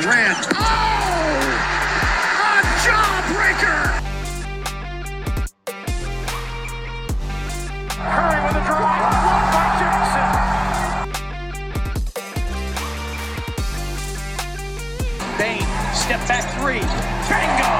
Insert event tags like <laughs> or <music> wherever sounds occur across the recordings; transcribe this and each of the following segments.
Durant. Oh! A jawbreaker! Curry with a drive. Blocked by Jackson. Bane, step back three. Bingo!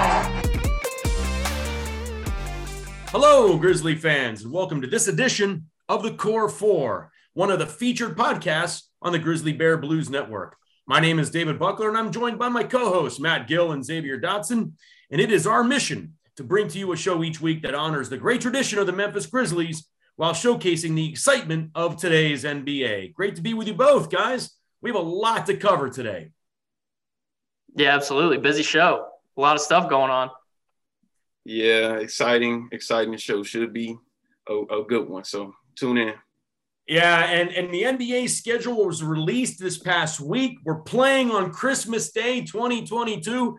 Hello, Grizzly fans, and welcome to this edition of the Core Four, one of the featured podcasts on the Grizzly Bear Blues Network. My name is David Buckler, and I'm joined by my co hosts, Matt Gill and Xavier Dotson. And it is our mission to bring to you a show each week that honors the great tradition of the Memphis Grizzlies while showcasing the excitement of today's NBA. Great to be with you both, guys. We have a lot to cover today. Yeah, absolutely. Busy show. A lot of stuff going on. Yeah, exciting, exciting show. Should be a, a good one. So tune in. Yeah, and, and the NBA schedule was released this past week. We're playing on Christmas Day 2022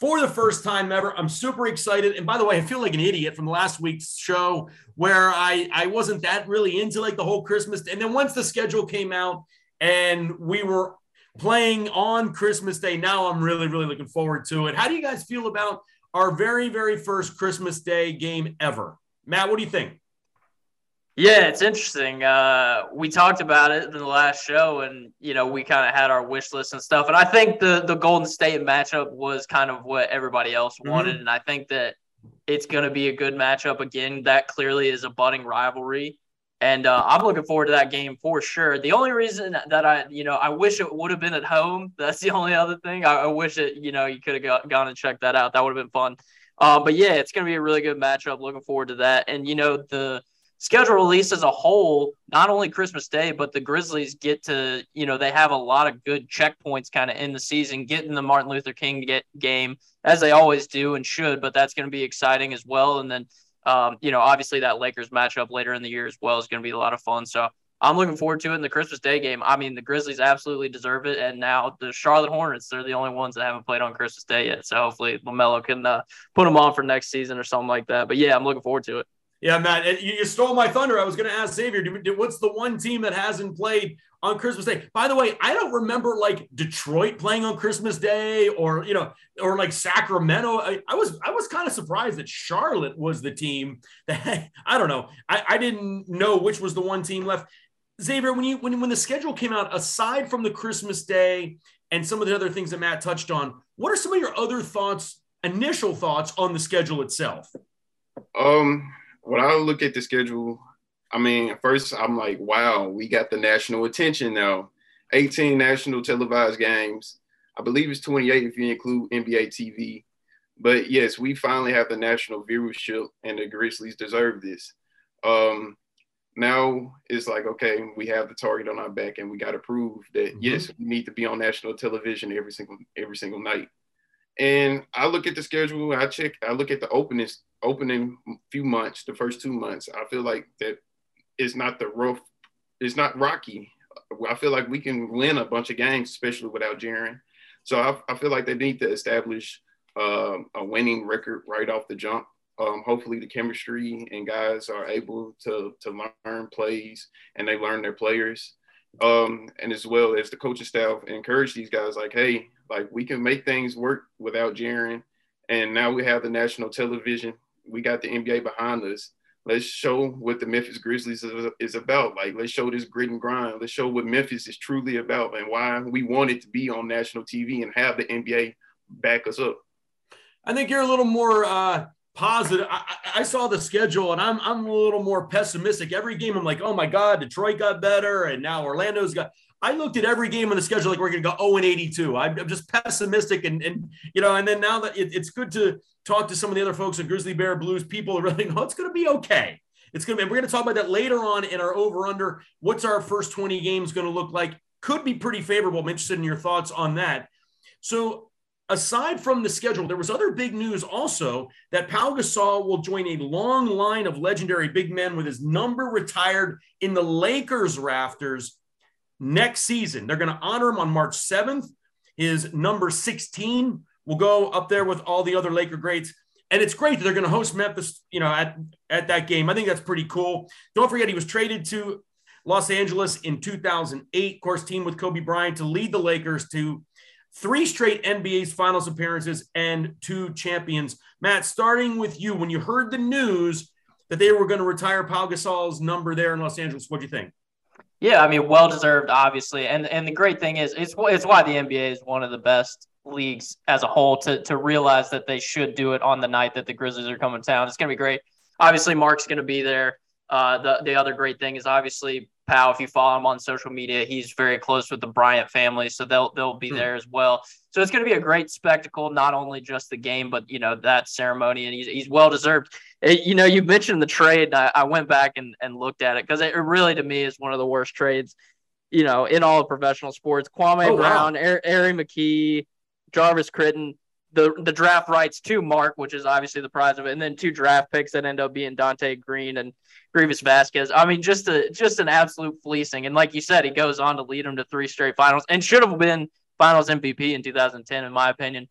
for the first time ever. I'm super excited. And by the way, I feel like an idiot from last week's show where I, I wasn't that really into like the whole Christmas. And then once the schedule came out and we were playing on Christmas Day, now I'm really, really looking forward to it. How do you guys feel about our very, very first Christmas Day game ever? Matt, what do you think? Yeah, it's interesting. Uh, we talked about it in the last show, and you know we kind of had our wish list and stuff. And I think the the Golden State matchup was kind of what everybody else wanted, mm-hmm. and I think that it's going to be a good matchup again. That clearly is a budding rivalry, and uh, I'm looking forward to that game for sure. The only reason that I, you know, I wish it would have been at home. <laughs> That's the only other thing. I, I wish it, you know, you could have gone and checked that out. That would have been fun. Uh, but yeah, it's going to be a really good matchup. Looking forward to that. And you know the schedule release as a whole, not only Christmas Day, but the Grizzlies get to, you know, they have a lot of good checkpoints kind of in the season, getting the Martin Luther King get game as they always do and should, but that's going to be exciting as well. And then, um, you know, obviously that Lakers matchup later in the year as well is going to be a lot of fun. So I'm looking forward to it in the Christmas Day game. I mean, the Grizzlies absolutely deserve it. And now the Charlotte Hornets, they're the only ones that haven't played on Christmas Day yet. So hopefully LaMelo can uh, put them on for next season or something like that. But yeah, I'm looking forward to it. Yeah, Matt, you stole my thunder. I was going to ask Xavier, what's the one team that hasn't played on Christmas Day? By the way, I don't remember like Detroit playing on Christmas Day, or you know, or like Sacramento. I, I was I was kind of surprised that Charlotte was the team that <laughs> I don't know. I, I didn't know which was the one team left. Xavier, when you when when the schedule came out, aside from the Christmas Day and some of the other things that Matt touched on, what are some of your other thoughts, initial thoughts on the schedule itself? Um when I look at the schedule, I mean, first I'm like, wow, we got the national attention now. 18 national televised games. I believe it's 28 if you include NBA TV. But yes, we finally have the national viewership, and the Grizzlies deserve this. Um, now it's like, okay, we have the target on our back, and we got to prove that mm-hmm. yes, we need to be on national television every single every single night. And I look at the schedule. I check. I look at the openings opening few months, the first two months, I feel like that is not the rough, it's not rocky. I feel like we can win a bunch of games, especially without Jaren. So I, I, feel like they need to establish um, a winning record right off the jump. Um, hopefully, the chemistry and guys are able to to learn plays and they learn their players. Um, and as well as the coaching staff encourage these guys, like, hey, like we can make things work without Jaren. And now we have the national television we got the NBA behind us. Let's show what the Memphis Grizzlies is, is about. Like, let's show this grit and grind. Let's show what Memphis is truly about and why we want it to be on national TV and have the NBA back us up. I think you're a little more uh, positive. I, I, saw the schedule and I'm I'm a little more pessimistic. Every game I'm like, oh my God, Detroit got better, and now Orlando's got. I looked at every game on the schedule like we're going to go 0 and 82. I'm, just pessimistic, and and you know, and then now that it, it's good to talk to some of the other folks at Grizzly Bear Blues, people are <laughs> really know it's going to be okay. It's going to be. We're going to talk about that later on in our over under. What's our first 20 games going to look like? Could be pretty favorable. I'm interested in your thoughts on that. So aside from the schedule, there was other big news also that Pau Gasol will join a long line of legendary big men with his number retired in the Lakers rafters next season. They're going to honor him on March 7th. His number 16 will go up there with all the other Laker greats. And it's great that they're going to host Memphis, you know, at, at that game. I think that's pretty cool. Don't forget, he was traded to Los Angeles in 2008, of course, team with Kobe Bryant to lead the Lakers to three straight NBA's finals appearances, and two champions. Matt, starting with you, when you heard the news that they were going to retire Pau Gasol's number there in Los Angeles, what do you think? Yeah, I mean, well deserved, obviously, and and the great thing is, it's it's why the NBA is one of the best leagues as a whole to to realize that they should do it on the night that the Grizzlies are coming to town. It's to be great. Obviously, Marc's to be there. Uh, the the other great thing is obviously Pau. If you follow him on social media, he's very close with the Bryant family, so they'll they'll be hmm. there as well. So it's going to be a great spectacle, not only just the game, but you know that ceremony, and he's he's well deserved. It, you know, you mentioned the trade. I, I went back and, and looked at it because it really, to me, is one of the worst trades, you know, in all of professional sports. Kwame oh, Brown, wow. Aaron McKie, Javaris Crittenton, the the draft rights to Marc, which is obviously the prize of it, and then two draft picks that end up being Donté Greene and Greivis Vasquez. I mean, just a just an absolute fleecing. And like you said, he goes on to lead them to three straight finals and should have been Finals MVP in 2010, in my opinion.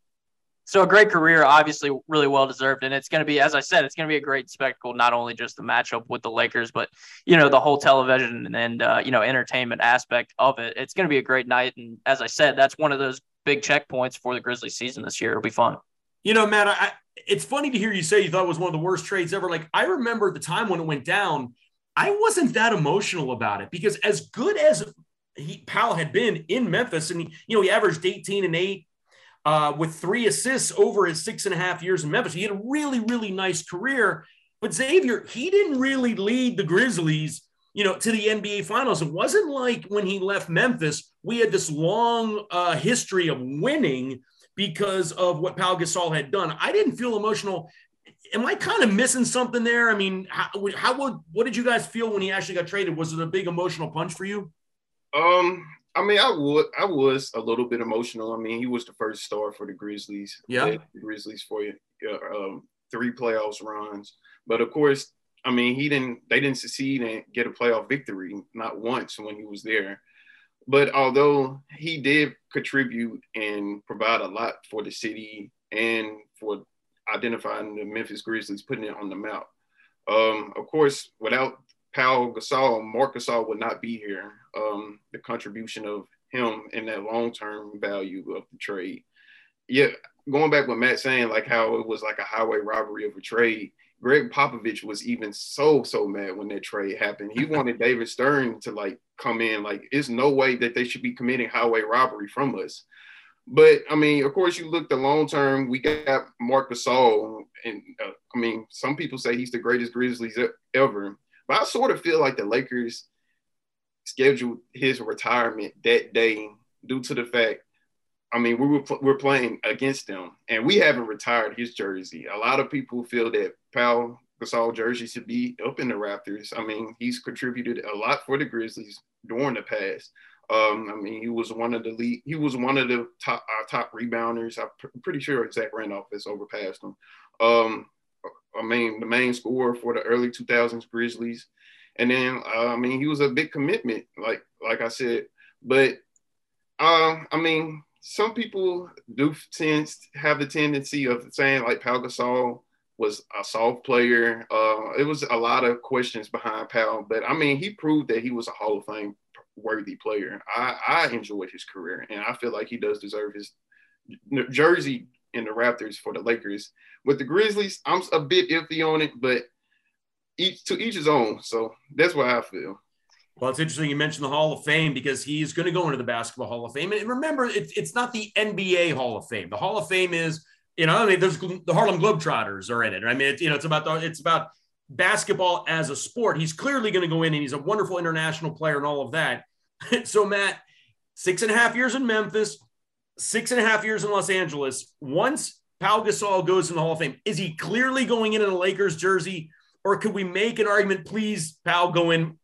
So a great career, obviously really well deserved, and it's going to be, as I said, it's going to be a great spectacle. Not only just the matchup with the Lakers, but you know the whole television and uh, you know entertainment aspect of it. It's going to be a great night, and as I said, that's one of those big checkpoints for the Grizzlies season this year. It'll be fun. You know, Matt, I, it's funny to hear you say you thought it was one of the worst trades ever. Like I remember the time when it went down, I wasn't that emotional about it because as good as he Pau had been in Memphis, and he, you know he averaged 18 and eight uh, with three assists over his six and a half years in Memphis. He had a really really nice career, but Xavier he didn't really lead the Grizzlies you know, to the NBA Finals. It wasn't like when he left Memphis, we had this long uh, history of winning because of what Pau Gasol had done. I didn't feel emotional. Am I kind of missing something there? I mean, how, how would what did you guys feel when he actually got traded? Was it a big emotional punch for you? Um, I mean, I would, I was a little bit emotional. I mean, he was the first star for the Grizzlies. Yeah, the Grizzlies for you, um, three playoffs runs. But of course, I mean, he didn't. They didn't succeed and get a playoff victory, not once when he was there. But although he did contribute and provide a lot for the city and for identifying the Memphis Grizzlies, putting it on the map. Um, of course, without Pau Gasol, Marc Gasol would not be here. Um, the contribution of him and that long-term value of the trade. Yeah, going back with Matt saying like how it was like a highway robbery of a trade. Gregg Popovich was even so so mad when that trade happened. He <laughs> wanted David Stern to like come in. Like, it's no way that they should be committing highway robbery from us. But I mean, of course, you look the long term. We got Marc Gasol, and uh, I mean, some people say he's the greatest Grizzlies ever. But I sort of feel like the Lakers scheduled his retirement that day due to the fact I mean, we were we're playing against them, and we haven't retired his jersey. A lot of people feel that Pau Gasol jersey should be up in the rafters. I mean, he's contributed a lot for the Grizzlies during the past. Um, I mean, he was one of the lead, he was one of the top top rebounders. I'm pr- pretty sure Zach Randolph has overpassed him. Um, I mean, the main scorer for the early 2000s Grizzlies, and then uh, I mean, he was a big commitment, like like I said. But uh, I mean, some people do tend have the tendency of saying like Pau Gasol was a soft player. Uh, it was a lot of questions behind Pau, but I mean, he proved that he was a Hall of Fame worthy player. I, I enjoyed his career, and I feel like he does deserve his jersey in the rafters for the Lakers. With the Grizzlies, I'm a bit iffy on it, but each to each his own. So that's what I feel. Well, it's interesting you mentioned the Hall of Fame because he's going to go into the Basketball Hall of Fame. And remember, it's, it's not the NBA Hall of Fame. The Hall of Fame is, you know, I mean, there's the Harlem Globetrotters are in it. I mean, it's, you know, it's about the, it's about basketball as a sport. He's clearly going to go in and he's a wonderful international player and all of that. <laughs> so, Matt, six and a half years in Memphis, six and a half years in Los Angeles. Once Pau Gasol goes in the Hall of Fame, is he clearly going in in a Lakers jersey? Or could we make an argument, please, Pau, go in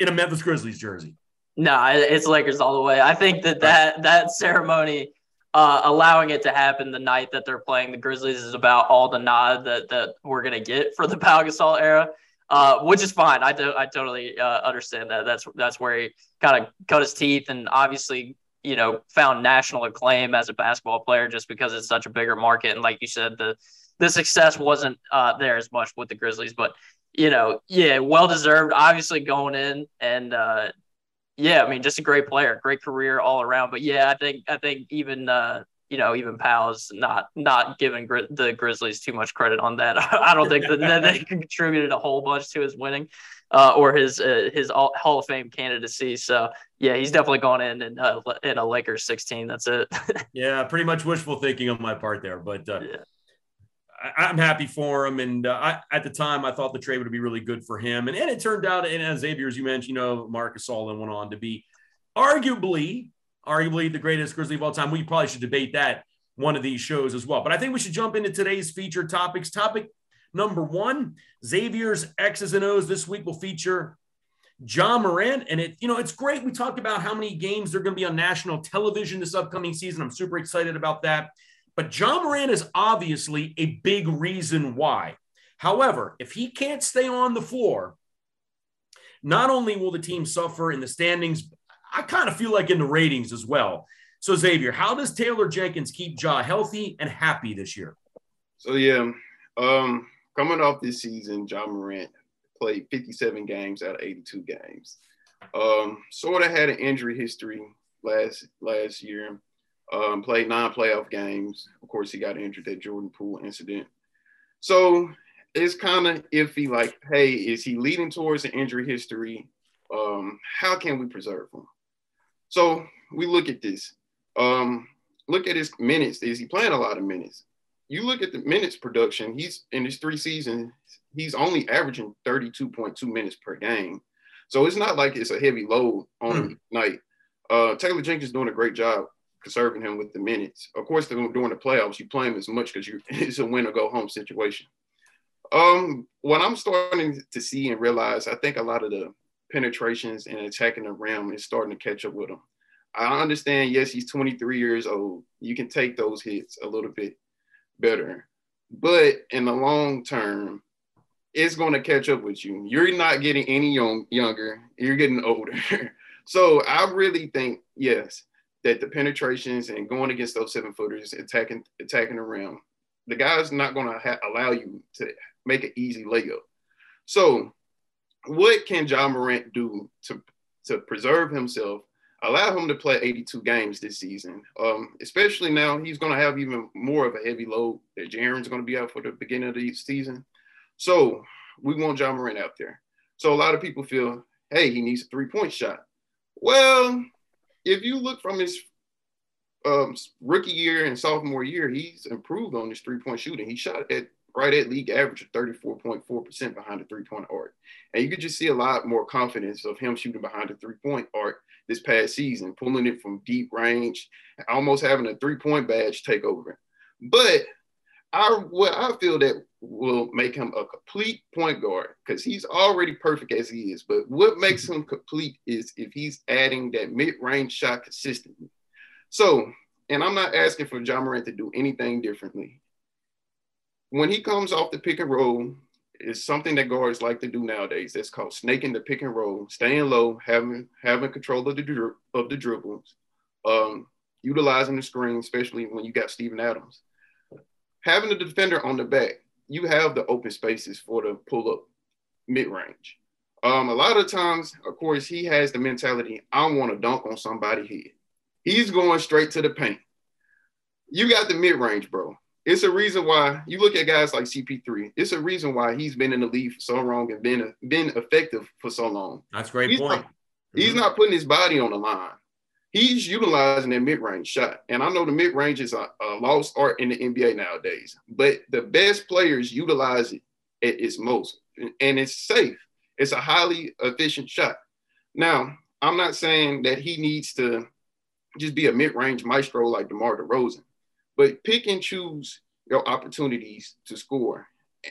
in a Memphis Grizzlies jersey. No, it's Lakers all the way. I think that that, that ceremony, uh, allowing it to happen the night that they're playing the Grizzlies, is about all the nod that, that we're going to get for the <laughs> Pau Gasol era. Uh, which is fine. I do, I totally uh, understand that. That's that's where he kind of cut his teeth and obviously you know found national acclaim as a basketball player just because it's such a bigger market. And like you said, the the success wasn't uh, there as much with the Grizzlies, but you know, yeah, well deserved. Obviously, going in and uh, yeah, I mean, just a great player, great career all around. But yeah, I think I think even uh, you know even Pau's not not giving Gri- the Grizzlies too much credit on that. <laughs> I don't think that, that they contributed a whole bunch to his winning uh, or his uh, his Hall of Fame candidacy. So yeah, he's definitely gone in in, uh, in a Lakers 16. That's it. <laughs> yeah, pretty much wishful thinking on my part there, but uh, yeah. I, am happy for him. And uh, I, at the time, I thought the trade would be really good for him. And, and it turned out, and as Xavier, as you mentioned, you know, Marc Gasol went on to be arguably, arguably the greatest Grizzly of all time. We probably should debate that one of these shows as well. But I think we should jump into today's featured topics. Topic number one Xavier's X's and O's this week will feature Ja Morant. And it, you know, it's great. We talked about how many games they're going to be on national television this upcoming season. I'm super excited about that. But Ja Morant is obviously a big reason why. However, if he can't stay on the floor, not only will the team suffer in the standings, I kind of feel like in the ratings as well. So, Xavier, how does Taylor Jenkins keep Ja healthy and happy this year? So, yeah, um, coming off this season, Ja Morant played 57 games out of 82 games. Um, sort of had an injury history last last year. Um, played nine playoff games. Of course, he got injured that Jordan Poole incident. So it's kind of iffy. Like, hey, is he leading towards an injury history? Um, how can we preserve him? So we look at this. Um, look at his minutes. Is he playing a lot of minutes? You look at the minutes production. He's in his three seasons. He's only averaging 32.2 minutes per game. So it's not like it's a heavy load on hmm. night. Uh, Taylor Jenkins doing a great job conserving him with the minutes. Of course, during the playoffs, you play him as much because <laughs> it's a win or go home situation. Um, what I'm starting to see and realize, I think a lot of the penetrations and attacking the rim is starting to catch up with him. I understand, yes, he's 23 years old. You can take those hits a little bit better. But in the long term, it's going to catch up with you. You're not getting any young, younger, you're getting <laughs> older. so I really think, yes, that the penetrations and going against those seven footers, attacking attacking the rim, the guy's not going to ha- allow you to make an easy layup. So, what can Ja Morant do to to preserve himself? Allow him to play 82 games this season, um, especially now he's going to have even more of a heavy load that Jaren's going to be out for the beginning of the season. So we want Ja Morant out there. So a lot of people feel, hey, he needs a three point shot. Well, if you look from his um, rookie year and sophomore year, he's improved on his three point shooting. He shot at right at league average of 34.4% behind the three point arc. And you could just see a lot more confidence of him shooting behind the three point arc this past season, pulling it from deep range, almost having a three point badge take over. But I, I feel that will make him a complete point guard because he's already perfect as he is. But what makes him complete is if he's adding that mid-range shot consistently. So, and I'm not asking for Ja Morant to do anything differently. When he comes off the pick and roll, it's something that guards like to do nowadays. That's called snaking the pick and roll, staying low, having having control of the dri- of the dribbles, um, utilizing the screen, especially when you got Steven Adams. Having the defender on the back, you have the open spaces for the pull up mid range. Um, a lot of times, of course, he has the mentality I want to dunk on somebody here. He's going straight to the paint. You got the mid range, bro. It's a reason why you look at guys like CP3. It's a reason why he's been in the league for so long and been been effective for so long. That's great he's point. Not, mm-hmm. He's not putting his body on the line he's utilizing that mid-range shot. And I know the mid-range is a, a, lost art in the NBA nowadays, but the best players utilize it at its most, and it's safe. It's a highly efficient shot. Now, I'm not saying that he needs to just be a mid-range maestro like DeMar DeRozan, but pick and choose your opportunities to score.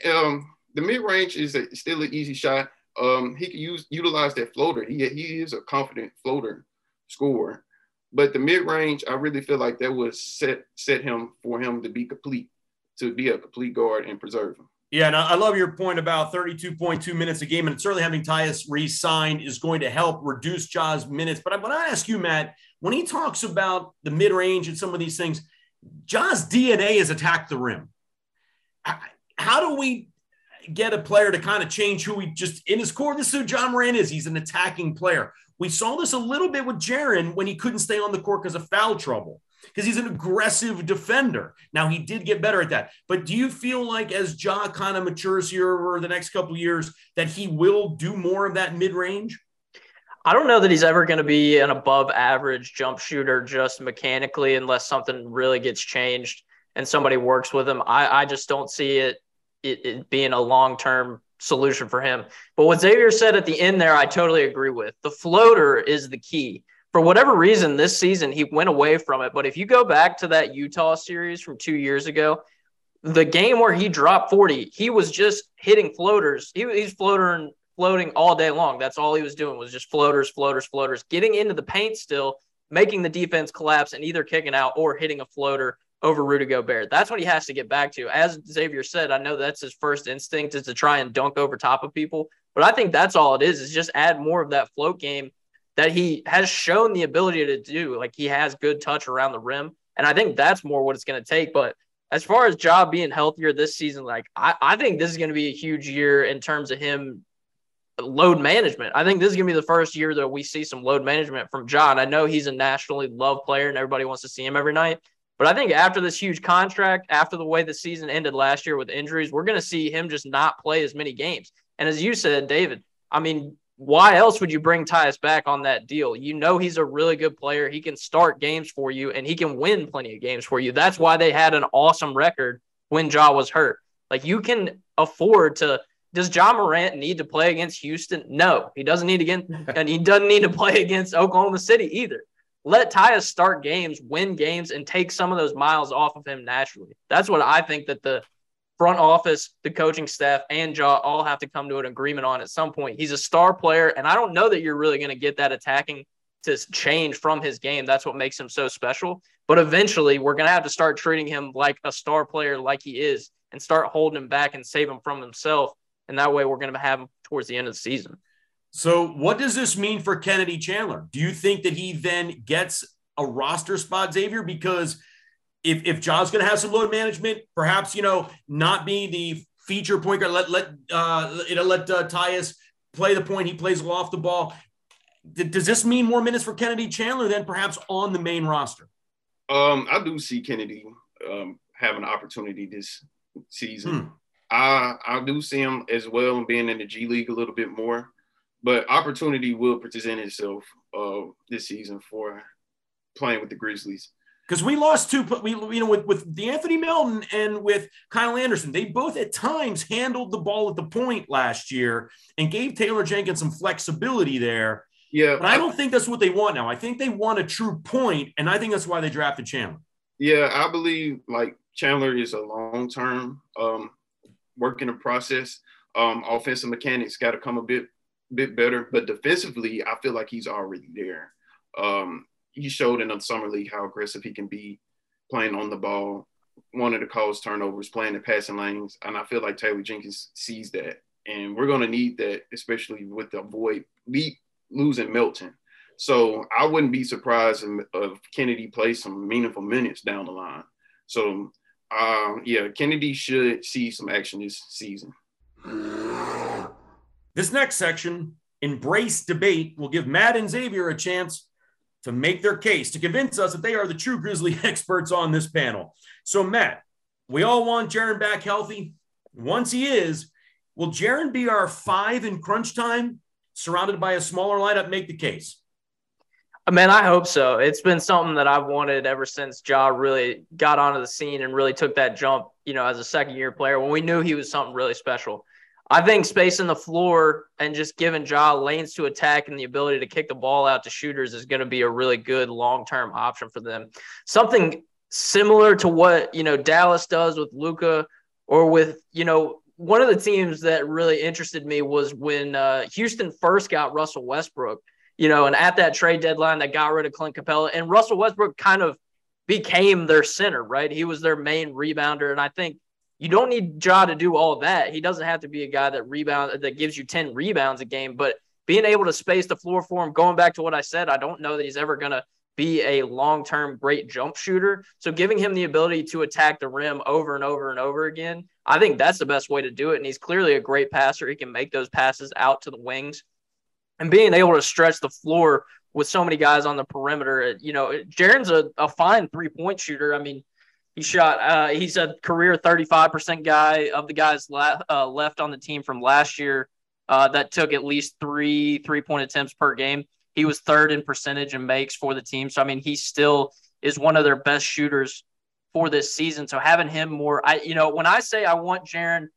Um, the mid-range is a, still an easy shot. Um, he can use utilize that floater. He, he is a confident floater scorer. But the mid range, I really feel like that would set set him for him to be complete, to be a complete guard and preserve him. Yeah, and I love your point about 32.2 minutes a game, and certainly having Tyus re-signed is going to help reduce Ja's minutes. But I want to ask you, Matt, when he talks about the mid-range and some of these things, Ja's DNA is attack the rim. How do we get a player to kind of change who he just in his core? This is who Ja Morant is. He's an attacking player. We saw this a little bit with Jaren when he couldn't stay on the court because of foul trouble because he's an aggressive defender. Now he did get better at that. But do you feel like as Ja kind of matures here over the next couple years that he will do more of that mid range? I don't know that he's ever going to be an above average jump shooter just mechanically unless something really gets changed and somebody works with him. I, I just don't see it, it, it being a long term solution for him. But what Xavier said at the end there, I totally agree with. The floater is the key for whatever reason this season he went away from it. But if you go back to that Utah series from two years ago, the game where he dropped 40, he was just hitting floaters. He, he's floating floating all day long. That's all he was doing was just floaters, floaters, floaters, getting into the paint still, making the defense collapse and either kicking out or hitting a floater over Rudy Gobert. That's what he has to get back to. As Xavier said, I know that's his first instinct is to try and dunk over top of people, but I think that's all it is, is just add more of that float game that he has shown the ability to do. Like he has good touch around the rim. And I think that's more what it's going to take. But as far as Ja being healthier this season, like I, I think this is going to be a huge year in terms of him load management. I think this is going to be the first year that we see some load management from Ja. I know he's a nationally loved player and everybody wants to see him every night. But I think after this huge contract, after the way the season ended last year with injuries, we're going to see him just not play as many games. And as you said, David, I mean, why else would you bring Tyus back on that deal? You know he's a really good player. He can start games for you and he can win plenty of games for you. That's why they had an awesome record when Ja was hurt. Like you can afford to does Ja Morant need to play against Houston? No, he doesn't need to get <laughs> and he doesn't need to play against Oklahoma City either. Let Tyus start games, win games, and take some of those miles off of him naturally. That's what I think that the front office, the coaching staff, and Ja all have to come to an agreement on at some point. He's a star player, and I don't know that you're really going to get that attacking to change from his game. That's what makes him so special. But eventually, we're going to have to start treating him like a star player, like he is, and start holding him back and save him from himself. And that way, we're going to have him towards the end of the season. So, what does this mean for Kennedy Chandler? Do you think that he then gets a roster spot, Xavier? Because if if Ja's going to have some load management, perhaps you know not be the feature point guard. Let let uh, you know let uh, Tyus play the point. He plays off the ball. D- does this mean more minutes for Kennedy Chandler than perhaps on the main roster? Um, I do see Kennedy um, have an opportunity this season. Hmm. I I do see him as well being in the G League a little bit more, but opportunity will present itself uh, this season for playing with the Grizzlies because we lost two. We you know with with De'Anthony Melton and with Kyle Anderson, they both at times handled the ball at the point last year and gave Taylor Jenkins some flexibility there. Yeah, but I don't think that's what they want now. I think they want a true point, and I think that's why they drafted Chandler. Yeah, I believe like Chandler is a long term um, work in the process. Um, offensive mechanics got to come a bit bit better, but defensively, I feel like he's already there. Um, he showed in the summer league how aggressive he can be playing on the ball, wanted to cause turnovers, playing the passing lanes, and I feel like Taylor Jenkins sees that, and we're going to need that, especially with the void losing Melton. So I wouldn't be surprised if Kennedy plays some meaningful minutes down the line. So uh, yeah, Kennedy should see some action this season. <laughs> This next section, embrace debate, will give Matt and Xavier a chance to make their case, to convince us that they are the true Grizzly <laughs> experts on this panel. So, Matt, we all want Jaren back healthy. Once he is, will Jaren be our five in crunch time, surrounded by a smaller lineup? Make the case. Uh, man, I hope so. It's been something that I've wanted ever since Ja really got onto the scene and really took that jump, you know, as a second year player when we knew he was something really special. I think spacing the floor and just giving Ja lanes to attack and the ability to kick the ball out to shooters is going to be a really good long term option for them. Something similar to what you know Dallas does with Luka or with you know one of the teams that really interested me was when uh, Houston first got Russell Westbrook. You know, and at that trade deadline, that got rid of Clint Capela and Russell Westbrook kind of became their center, right? He was their main rebounder, and I think you don't need Ja to do all that. He doesn't have to be a guy that rebound that gives you 10 rebounds a game, but being able to space the floor for him, going back to what I said, I don't know that he's ever going to be a long-term great jump shooter. So giving him the ability to attack the rim over and over and over again, I think that's the best way to do it. And he's clearly a great passer. He can make those passes out to the wings. and being able to stretch the floor with so many guys on the perimeter. You know, Jaren's a, a fine three point shooter. I mean, he shot. Uh, he's a career 35% guy of the guys la- uh, left on the team from last year uh, that took at least three three point attempts per game. He was third in percentage and makes for the team. So I mean, he still is one of their best shooters for this season. So having him more, I you know, when I say I want Jaren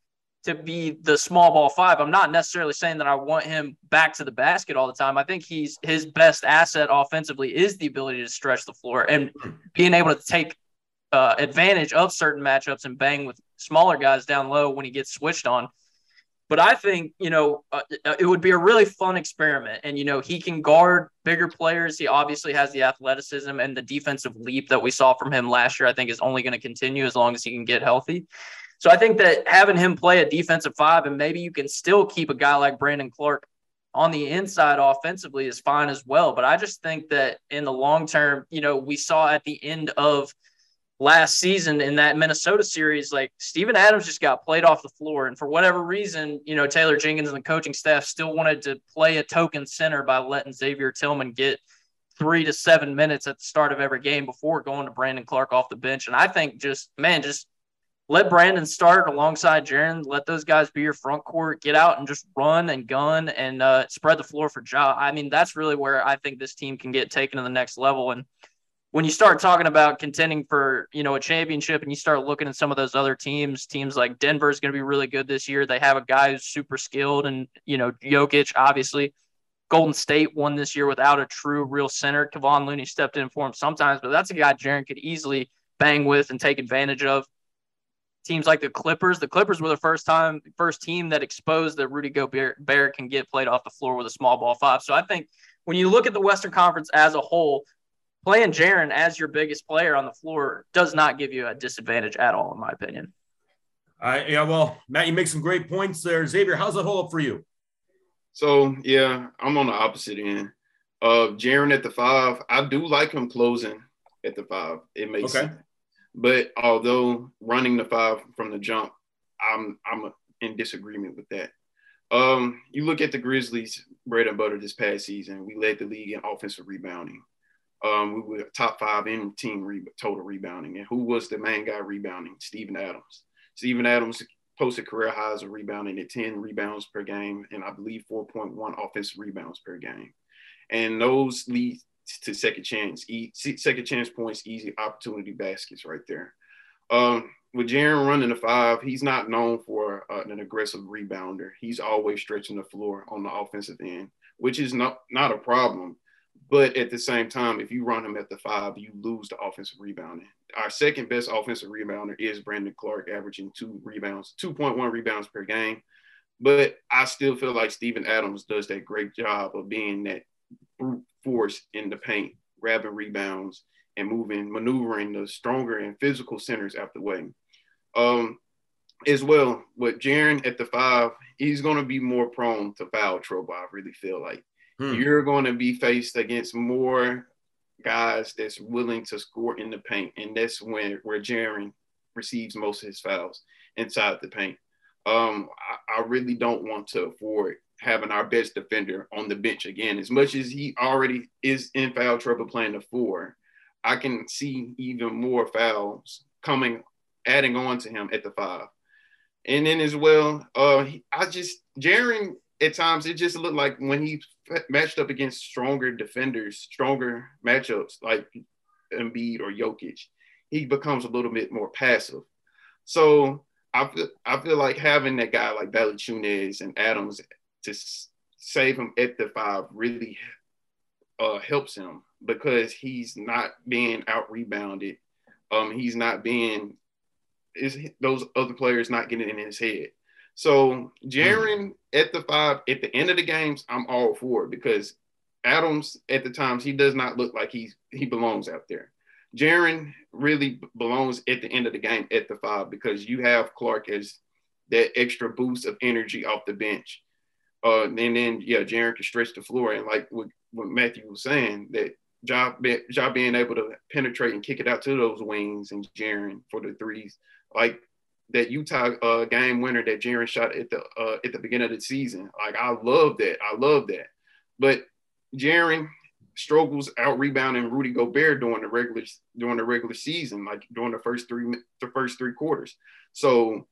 to be the small ball five, I'm not necessarily saying that I want him back to the basket all the time. I think he's his best asset offensively is the ability to stretch the floor and being able to take uh, advantage of certain matchups and bang with smaller guys down low when he gets switched on. But I think, you know, uh, uh, it would be a really fun experiment. And, you know, he can guard bigger players. He obviously has the athleticism and the defensive leap that we saw from him last year, I think is only going to continue as long as he can get healthy. So I think that having him play a defensive five and maybe you can still keep a guy like Brandon Clarke on the inside offensively is fine as well. But I just think that in the long term, you know, we saw at the end of – last season in that Minnesota series, like Steven Adams just got played off the floor. And for whatever reason, you know, Taylor Jenkins and the coaching staff still wanted to play a token center by letting Xavier Tillman get three to seven minutes at the start of every game before going to Brandon Clarke off the bench. And I think just, man, just let Brandon start alongside Jaren. Let those guys be your front court. Get out and just run and gun and uh, spread the floor for Ja. I mean, that's really where I think this team can get taken to the next level. And when you start talking about contending for you know a championship and you start looking at some of those other teams teams like denver is going to be really good this year. They have a guy who's super skilled and you know Jokic obviously. Golden state won this year without a true real center. Kevon Looney stepped in for him sometimes but that's a guy Jaren could easily bang with and take advantage of. Teams like the clippers the clippers were the first time first team that exposed that rudy gobert can get played off the floor with a small ball five. So i think when you look at the western conference as a whole playing Jaren as your biggest player on the floor does not give you a disadvantage at all, in my opinion. Uh, yeah, well, Matt, you make some great points there. Xavier, how's that hold up for you? So yeah, I'm on the opposite end of Jaren at the five. I do like him closing at the five. It makes okay. sense. But although running the five from the jump, I'm I'm in disagreement with that. Um, you look at the Grizzlies' bread and butter this past season. We led the league in offensive rebounding. Um, we were top five in team re- total rebounding. And who was the main guy rebounding? Steven Adams. Steven Adams posted career highs of rebounding at 10 rebounds per game and I believe 4.1 offensive rebounds per game. And those lead to second chance, e- second chance points, easy opportunity baskets right there. Um, with Jaren running the five, he's not known for uh, an aggressive rebounder. He's always stretching the floor on the offensive end, which is not not a problem. But at the same time, if you run him at the five, you lose the offensive rebounding. Our second best offensive rebounder is Brandon Clarke, averaging two rebounds, 2.1 rebounds per game. But I still feel like Steven Adams does that great job of being that brute force in the paint, grabbing rebounds and moving, maneuvering the stronger and physical centers out the way. Um, as well, with Jaren at the five, he's going to be more prone to foul trouble. I really feel like Hmm. You're going to be faced against more guys that's willing to score in the paint, and that's when where Jaren receives most of his fouls inside the paint. Um, I, I really don't want to afford having our best defender on the bench again. As much as he already is in foul trouble playing the four, I can see even more fouls coming, adding on to him at the five. And then as well, uh, I just Jaren at times it just looked like when he matched up against stronger defenders, stronger matchups like Embiid or Jokic, he becomes a little bit more passive. So I feel, I feel like having that guy like Valanciunas and Adams to save him at the five really uh, helps him because he's not being out rebounded. Um, he's not being is those other players not getting in his head. So Jaren at the five at the end of the games, I'm all for it because Adams at the times he does not look like he's he belongs out there. Jaren really belongs at the end of the game at the five because you have Clarke as that extra boost of energy off the bench. Uh, and then yeah, Jaren can stretch the floor and like what, what Matthew was saying that Ja Ja being able to penetrate and kick it out to those wings and Jaren for the threes. Like that Utah uh, game winner that Jaren shot at the uh, at the beginning of the season. Like I love that. I love that. but Jaren struggles out rebounding Rudy Gobert during the regular during the regular season, like during the first three the first three quarters. So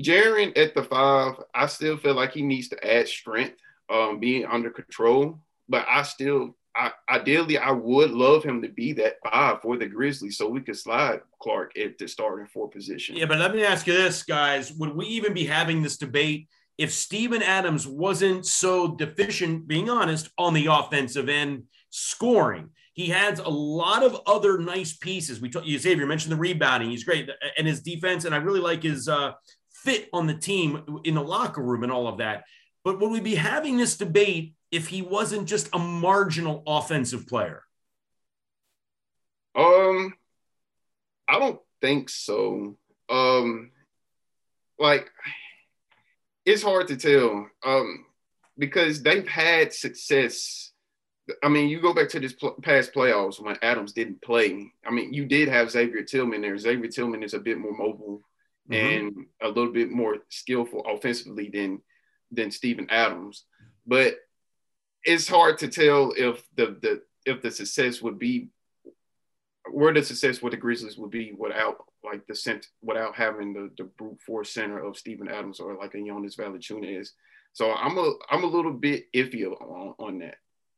Jaren at the five, I still feel like he needs to add strength, um, being under control. But I still, I, ideally, I would love him to be that five for the Grizzlies, so we could slide Clarke at the starting four position. Yeah, but let me ask you this, guys: Would we even be having this debate if Steven Adams wasn't so deficient, being honest, on the offensive end scoring? He has a lot of other nice pieces. We told you, Xavier mentioned the rebounding. He's great, and his defense, and I really like his uh, fit on the team in the locker room and all of that. But would we be having this debate if he wasn't just a marginal offensive player? Um, I don't think so. Um, like it's hard to tell. Um, because they've had success. I mean, you go back to this pl- past playoffs when Adams didn't play. I mean, you did have Xavier Tillman there. Xavier Tillman is a bit more mobile mm-hmm. and a little bit more skillful offensively than than Steven Adams. But it's hard to tell if the the if the success would be where the success with the Grizzlies would be without like the cent without having the, the brute force center of Steven Adams or like a Jonas Valanciunas. Is. So I'm a I'm a little bit iffy on, on that.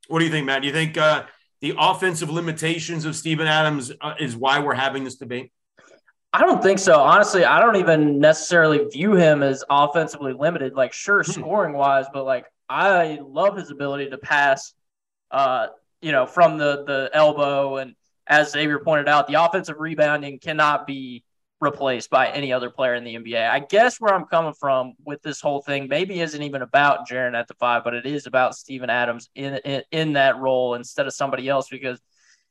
What do you think, Matt? Do you think uh, the offensive limitations of Steven Adams uh, is why we're having this debate? I don't think so. Honestly, I don't even necessarily view him as offensively limited. Like, sure, hmm. scoring wise, but like I love his ability to pass, uh, you know, from the the elbow. And as Xavier pointed out, the offensive rebounding cannot be replaced by any other player in the NBA. I guess where I'm coming from with this whole thing maybe isn't even about Jaren at the five, but it is about Steven Adams in, in in that role instead of somebody else because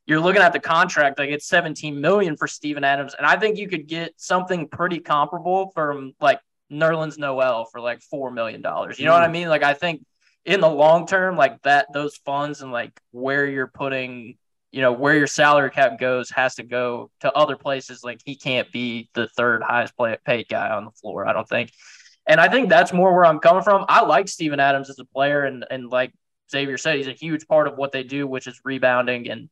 you're looking at the contract, like it's 17 million for Steven Adams. And I think you could get something pretty comparable from like Nerlens Noel for like four million dollars. You know mm. what I mm. mean? Like I think in the long term, like that those funds and like where you're putting, you know, where your salary cap goes has to go to other places. Like he can't be the third highest play, paid guy on the floor, I don't think. And I think that's more where I'm coming from. I like Steven Adams as a player and and like Xavier said, he's a huge part of what they do, which is rebounding and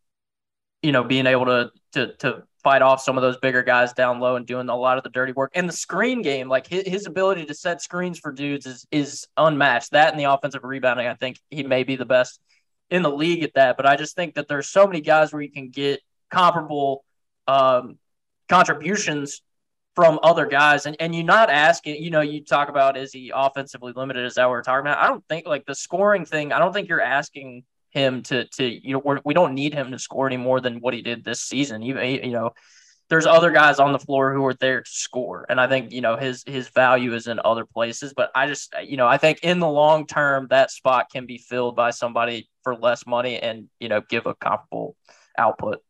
you know, being able to to to fight off some of those bigger guys down low and doing a lot of the dirty work. And the screen game, like his, his ability to set screens for dudes is is unmatched. That and the offensive rebounding, I think he may be the best in the league at that. But I just think that there's so many guys where you can get comparable um, contributions from other guys. And and you're not asking, you know, you talk about is he offensively limited? Is that what we're talking about? I don't think like the scoring thing, I don't think you're asking him to to you know we do not need him to score any more than what he did this season. Even you know, there's other guys on the floor who are there to score, and I think you know his his value is in other places. But I just you know I think in the long term that spot can be filled by somebody for less money and you know give a comparable output.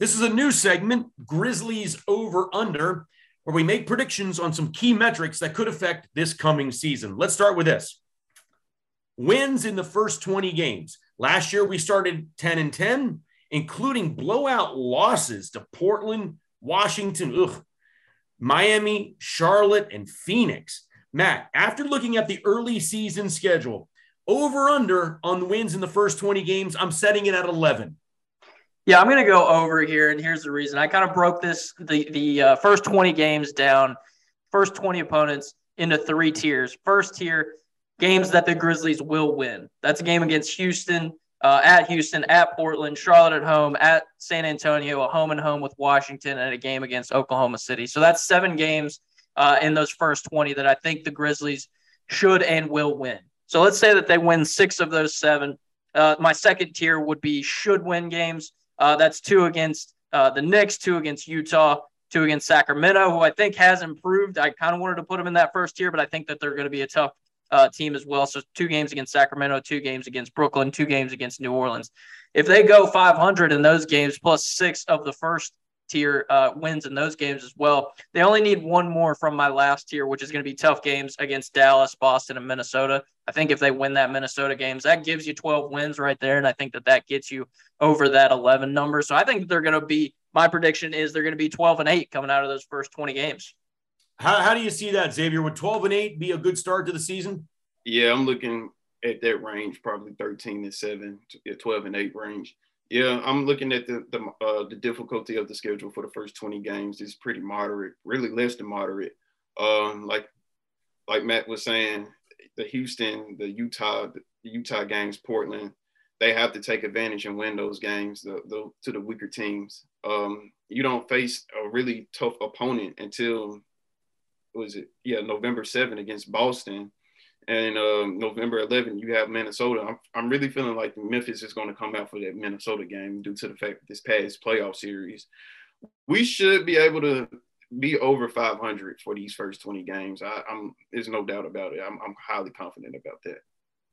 This is a new segment, Grizzlies over under, where we make predictions on some key metrics that could affect this coming season. Let's start with this wins in the first 20 games. Last year, we started 10 and 10, including blowout losses to Portland, Washington, ugh, Miami, Charlotte, and Phoenix. Matt, after looking at the early season schedule, over under on the wins in the first 20 games, I'm setting it at 11. Yeah, I'm going to go over here, and here's the reason. I kind of broke this the the uh, first 20 games down, first 20 opponents into three tiers. First tier, games that the Grizzlies will win. That's a game against Houston, uh, at Houston, at Portland, Charlotte at home, at San Antonio, a home and home with Washington, and a game against Oklahoma City. So that's seven games uh, in those first 20 that I think the Grizzlies should and will win. So let's say that they win six of those seven. Uh, my second tier would be should win games. Uh, that's two against uh, the Knicks, two against Utah, two against Sacramento, who I think has improved. I kind of wanted to put them in that first tier, but I think that they're going to be a tough uh, team as well. So two games against Sacramento, two games against Brooklyn, two games against New Orleans. If they go 500 in those games, plus six of the first tier uh, wins in those games as well, they only need one more from my last tier, which is going to be tough games against Dallas, Boston, and Minnesota. I think if they win that Minnesota games, that gives you 12 wins right there, and I think that that gets you over that 11 number. So I think they're going to be. My prediction is they're going to be 12 and 8 coming out of those first 20 games. How, how do you see that, Xavier? Would 12 and 8 be a good start to the season? Yeah, I'm looking at that range, probably 13 and 7, 12 and 8 range. Yeah, I'm looking at the the, uh, the difficulty of the schedule for the first 20 games is pretty moderate, really less than moderate. Um, like like Matt was saying, the Houston, the Utah, the Utah games, Portland, they have to take advantage and win those games the, the, to the weaker teams. Um, you don't face a really tough opponent until was it yeah November 7 against Boston and um, November 11, you have Minnesota. I'm, I'm really feeling like Memphis is going to come out for that Minnesota game due to the fact that this past playoff series. We should be able to be over 500 for these first 20 games. I, am there's no doubt about it. I'm, I'm highly confident about that.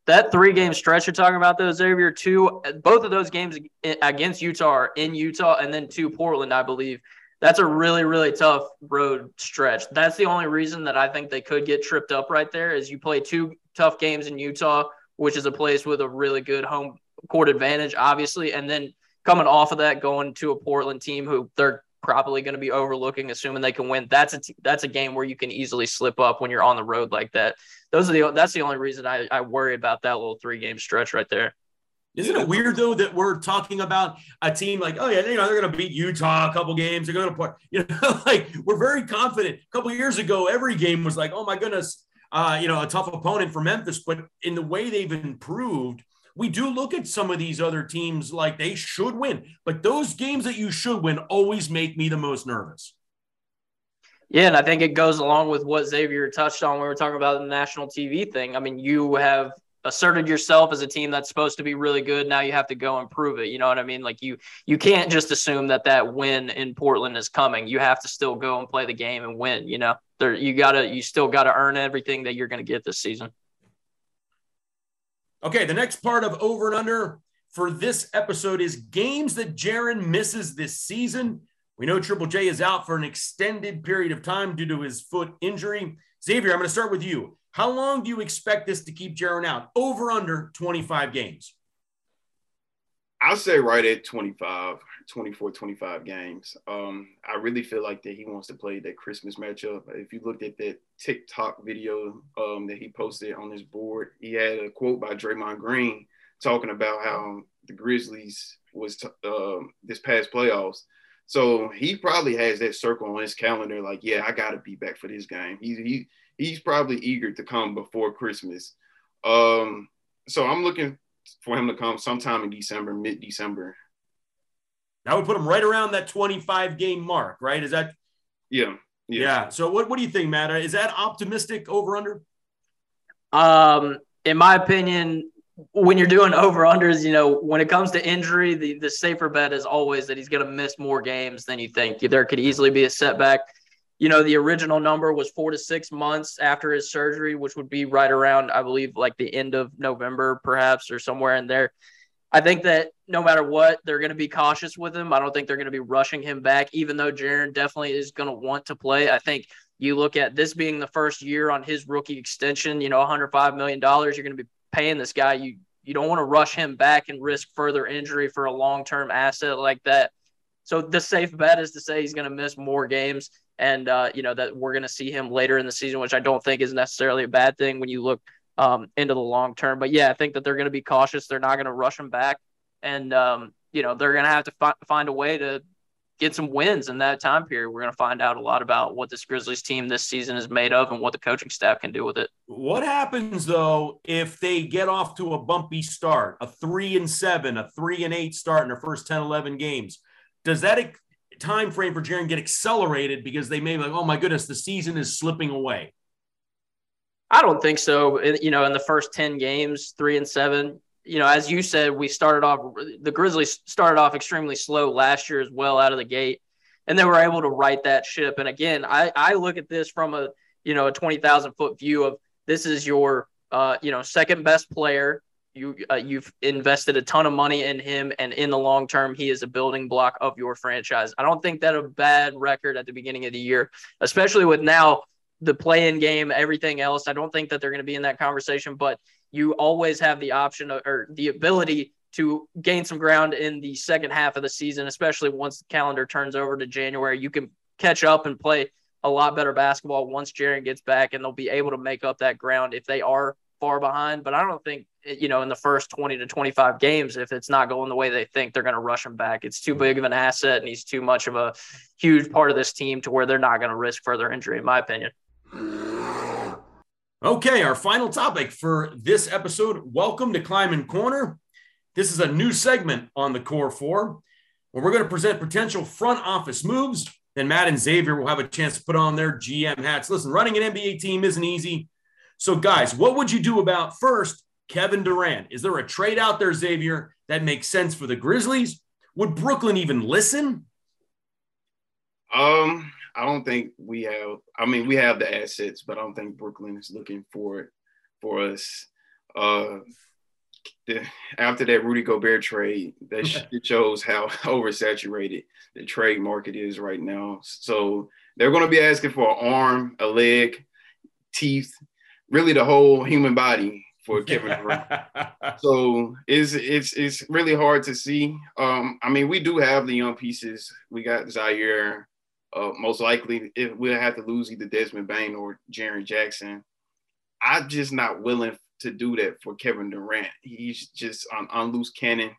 That three game stretch you're talking about, though, Xavier, two, both of those games against Utah in Utah, and then two Portland, I believe that's a really really tough road stretch. That's the only reason that I think they could get tripped up right there is you play two tough games in Utah, which is a place with a really good home court advantage, obviously, and then coming off of that, going to a Portland team who they're probably going to be overlooking, assuming they can win. That's a t- that's a game where you can easily slip up when you're on the road like that. Those are the that's the only reason I, I worry about that little three game stretch right there. Isn't it weird though that we're talking about a team like, oh yeah, you know they're going to beat Utah a couple games. They're going to play, <laughs> you know, like we're very confident. A couple years ago, every game was like, oh my goodness, uh, you know, a tough opponent for Memphis. But in the way they've improved, we do look at some of these other teams like they should win. But those games that you should win always make me the most nervous. Yeah, and I think it goes along with what Xavier touched on when we were talking about the national TV thing. I mean, you have asserted yourself as a team that's supposed to be really good. Now you have to go and prove it. You know what I mean? Like you you can't just assume that that win in Portland is coming. You have to still go and play the game and win. You know, there you gotta you still gotta earn everything that you're to get this season. Okay, the next part of over and under for this episode is games that Jaren misses this season. We know Triple J is out for an extended period of time due to his foot injury. Xavier, I'm going to start with you. How long do you expect this to keep Jaren out? Over under 25 games? I'll say right at 25, 24, 25 games. Um, I really feel like that he wants to play that Christmas matchup. If you looked at that TikTok video um, that he posted on his board, he had a quote by Draymond Green talking about how the Grizzlies was t- uh, this past playoffs. So he probably has that circle on his calendar, like, yeah, I got to be back for this game. He, he he's probably eager to come before Christmas. Um, so I'm looking for him to come sometime in December, mid December. That would put him right around that 25 game mark, right? Is that? Yeah. Yeah. yeah. So what, what do you think, Matt? Is that optimistic over under? Um, in my opinion, when you're doing over unders, you know, when it comes to injury, the, the safer bet is always that he's going to miss more games than you think. There could easily be a setback you know, the original number was four to six months after his surgery, which would be right around, I believe, like the end of November, perhaps, or somewhere in there. I think that no matter what, they're going to be cautious with him. I don't think they're going to be rushing him back, even though Jaren definitely is going to want to play. I think you look at this being the first year on his rookie extension, you know, $105 million, you're going to be paying this guy. You, you don't want to rush him back and risk further injury for a long term asset like that. So the safe bet is to say he's going to miss more games and uh, you know that we're going to see him later in the season, which I don't think is necessarily a bad thing when you look um, into the long term. But yeah, I think that they're going to be cautious. They're not going to rush him back, and um, you know they're going to have to fi- find a way to get some wins in that time period. We're going to find out a lot about what this Grizzlies team this season is made of and what the coaching staff can do with it. What happens though if they get off to a bumpy start, a three and seven, a three and eight start in their first 10, 11 games? Does that time frame for Jaren get accelerated because they may be like, oh my goodness, the season is slipping away? I don't think so. You know, in the first 10 games, three and seven, you know, as you said, we started off, the Grizzlies started off extremely slow last year as well out of the gate, and they were able to right that ship. And again, I, I look at this from a, you know, a 20,000 foot view of this is your, uh, you know, second best player you uh, you've invested a ton of money in him, and in the long term, he is a building block of your franchise. I don't think that a bad record at the beginning of the year, especially with now the play-in game, everything else. I don't think that they're going to be in that conversation, but you always have the option or the ability to gain some ground in the second half of the season, especially once the calendar turns over to January. You can catch up and play a lot better basketball once Jaren gets back, and they'll be able to make up that ground if they are far behind. But I don't think you know, in the first 20 to 25 games if it's not going the way they think they're going to rush him back. It's too big of an asset and he's too much of a huge part of this team to where they're not going to risk further injury, in my opinion. Okay, our final topic for this episode. Welcome to Kleiman Corner. This is a new segment on the Core Four where we're going to present potential front office moves. Then Matt and Xavier will have a chance to put on their GM hats. Listen, running an NBA team isn't easy. So, guys, what would you do about first Kevin Durant? Is there a trade out there, Xavier, that makes sense for the Grizzlies? Would Brooklyn even listen? Um, I don't think we have. I mean, we have the assets, but I don't think Brooklyn is looking for it for us. Uh, the, after that Rudy Gobert trade, that <laughs> shows how <laughs> oversaturated the trade market is right now. So they're going to be asking for an arm, a leg, teeth, really the whole human body for Kevin Durant. <laughs> so it's it's it's really hard to see. Um, I mean, we do have the young pieces. We got Ziaire. Uh, most likely, if we'll have to lose either Desmond Bane or Jaren Jackson. I'm just not willing to do that for Kevin Durant. He's just on, on loose cannon.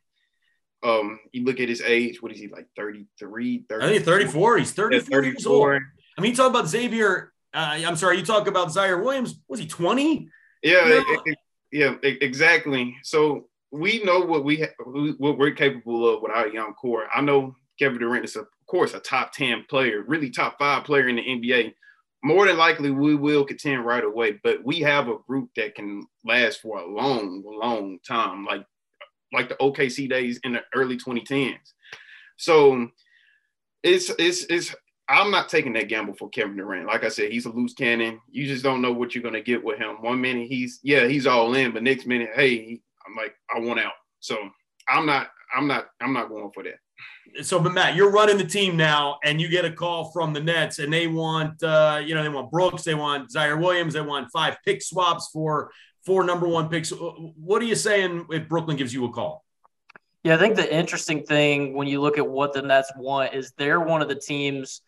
Um, you look at his age, what is he like 33, 30, I think 34. He's 34, yeah, 34. years old. I mean, you talk about Xavier. Uh, I'm sorry, you talk about Ziaire Williams. Was he 20? Yeah, yeah, exactly. So we know what we ha- what we're capable of with our young core. I know Kevin Durant is, of course, a top 10 player, really top five player in the NBA more than likely we will contend right away. But we have a group that can last for a long, long time, like like the OKC days in the early 2010s. So it's it's it's I'm not taking that gamble for Kevin Durant. Like I said, he's a loose cannon. You just don't know what you're gonna get with him. One minute he's yeah, he's all in, but next minute, hey, I'm like, I want out. So I'm not, I'm not, I'm not going for that so but Matt, you're running the team now, and you get a call from the Nets, and they want uh, you know they want Brooks, they want Ziaire Williams, they want five pick swaps for four number one picks. What are you saying if Brooklyn gives you a call? Yeah, I think the interesting thing when you look at what the Nets want is they're one of the teams.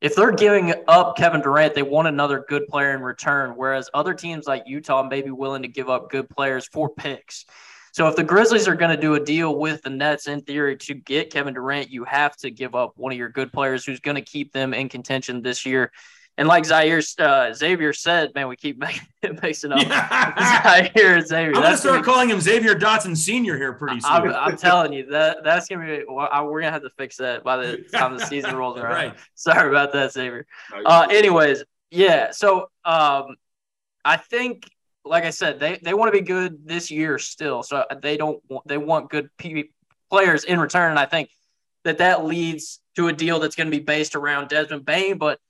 If they're giving up Kevin Durant, they want another good player in return. Whereas other teams like Utah may be willing to give up good players for picks. So if the Grizzlies are going to do a deal with the Nets in theory to get Kevin Durant, you have to give up one of your good players who's going to keep them in contention this year. And like Ziaire, uh, Xavier said, man, we keep <laughs> mixing up yeah. <laughs> Ziaire Xavier. I'm going to start be, calling him Xavier Dotson Senior here pretty soon. I'm, I'm telling you that that's going to be. Well, we're going to have to fix that by the time the season rolls around. right. Sorry about that, Xavier. Uh, anyways, yeah. So um, I think like I said, they, they want to be good this year still. So they don't want, they want good P- players in return. And I think that that leads to a deal that's going to be based around Desmond Bane. But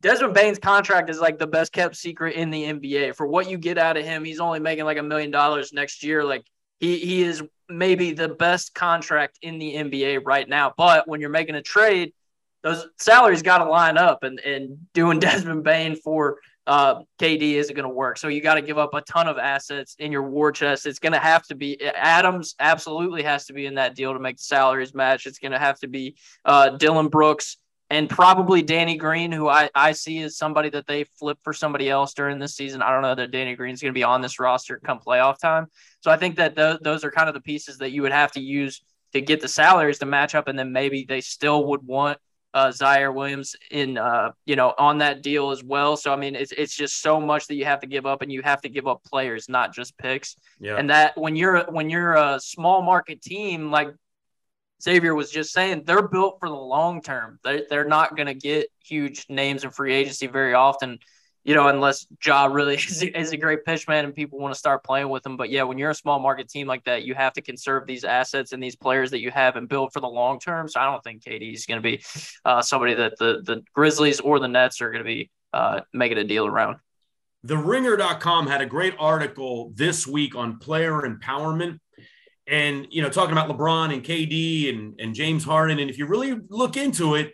Desmond Bane's contract is like the best kept secret in the NBA. For what you get out of him, he's only making like a million dollars next year. Like he he is maybe the best contract in the NBA right now. But when you're making a trade, those salaries got to line up, and and doing <laughs> Desmond Bane for uh, KD isn't going to work. So you got to give up a ton of assets in your war chest. It's going to have to be Adams absolutely has to be in that deal to make the salaries match. It's going to have to be uh, Dillon Brooks and probably Danny Green, who I, I see as somebody that they flip for somebody else during this season. I don't know that Danny Green's going to be on this roster come playoff time. So I think that th- those are kind of the pieces that you would have to use to get the salaries to match up. And then maybe they still would want uh, Ziaire Williams in, uh, you know, on that deal as well. So I mean, it's it's just so much that you have to give up, and you have to give up players, not just picks. Yeah. And that when you're when you're a small market team like Xavier was just saying, they're built for the long term. They they're not going to get huge names in free agency very often you know, unless Ja really <laughs> is, is a great pitchman and people want to start playing with him. But yeah, when you're a small market team like that, you have to conserve these assets and these players that you have and build for the long term. So I don't think KD is going to be uh, somebody that the, the Grizzlies or the Nets are going to be uh, making a deal around. The ringer.com had a great article this week on player empowerment and, you know, talking about LeBron and KD and, and James Harden. And if you really look into it,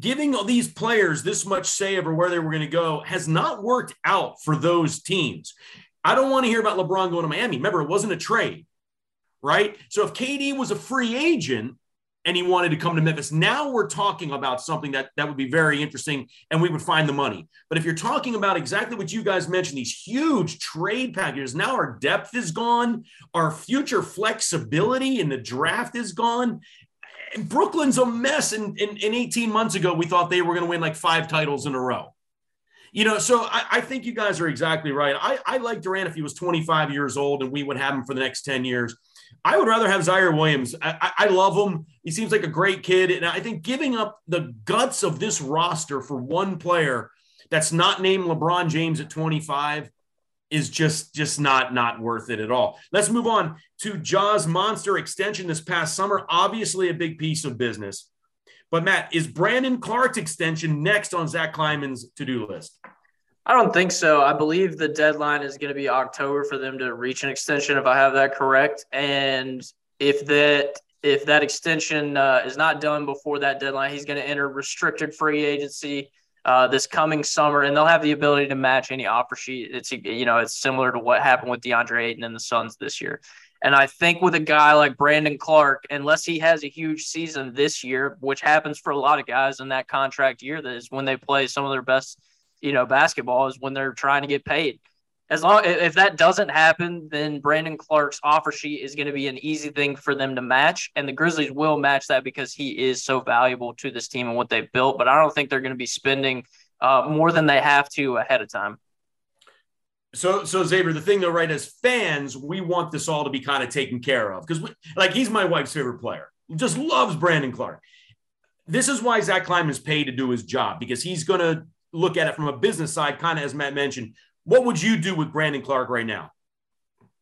giving these players this much say over where they were going to go has not worked out for those teams. I don't want to hear about LeBron going to Miami. Remember, it wasn't a trade, right? So if KD was a free agent, and he wanted to come to Memphis. Now we're talking about something that that would be very interesting and we would find the money. But if you're talking about exactly what you guys mentioned, these huge trade packages, now our depth is gone, our future flexibility in the draft is gone. Brooklyn's a mess. And in, in, in 18 months ago, we thought they were going to win like five titles in a row. You know, so I, I think you guys are exactly right. I, I like Durant if he was 25 years old and we would have him for the next 10 years. I would rather have Ziaire Williams. I, I, love him. He seems like a great kid. And I think giving up the guts of this roster for one player that's not named LeBron James at 25 is just just not not worth it at all. Let's move on to Ja's monster extension this past summer. Obviously a big piece of business. But Matt, is Brandon Clarke's extension next on Zach Kleiman's to-do list? I don't think so. I believe the deadline is going to be October for them to reach an extension, if I have that correct. And if that if that extension uh, is not done before that deadline, he's going to enter restricted free agency uh, this coming summer, and they'll have the ability to match any offer sheet. It's you know it's similar to what happened with DeAndre Ayton and the Suns this year. And I think with a guy like Brandon Clarke, unless he has a huge season this year, which happens for a lot of guys in that contract year, that is when they play some of their best you know, basketball is when they're trying to get paid. As long if that doesn't happen, then Brandon Clarke's offer sheet is going to be an easy thing for them to match, and the Grizzlies will match that because he is so valuable to this team and what they've built. But I don't think they're going to be spending uh, more than they have to ahead of time. So, so Xavier, the thing though, right? As fans, we want this all to be kind of taken care of because, like, he's my wife's favorite player. Just loves Brandon Clarke. This is why Zach Kleiman is paid to do his job because he's going to look at it from a business side, kind of as Matt mentioned, what would you do with Brandon Clarke right now?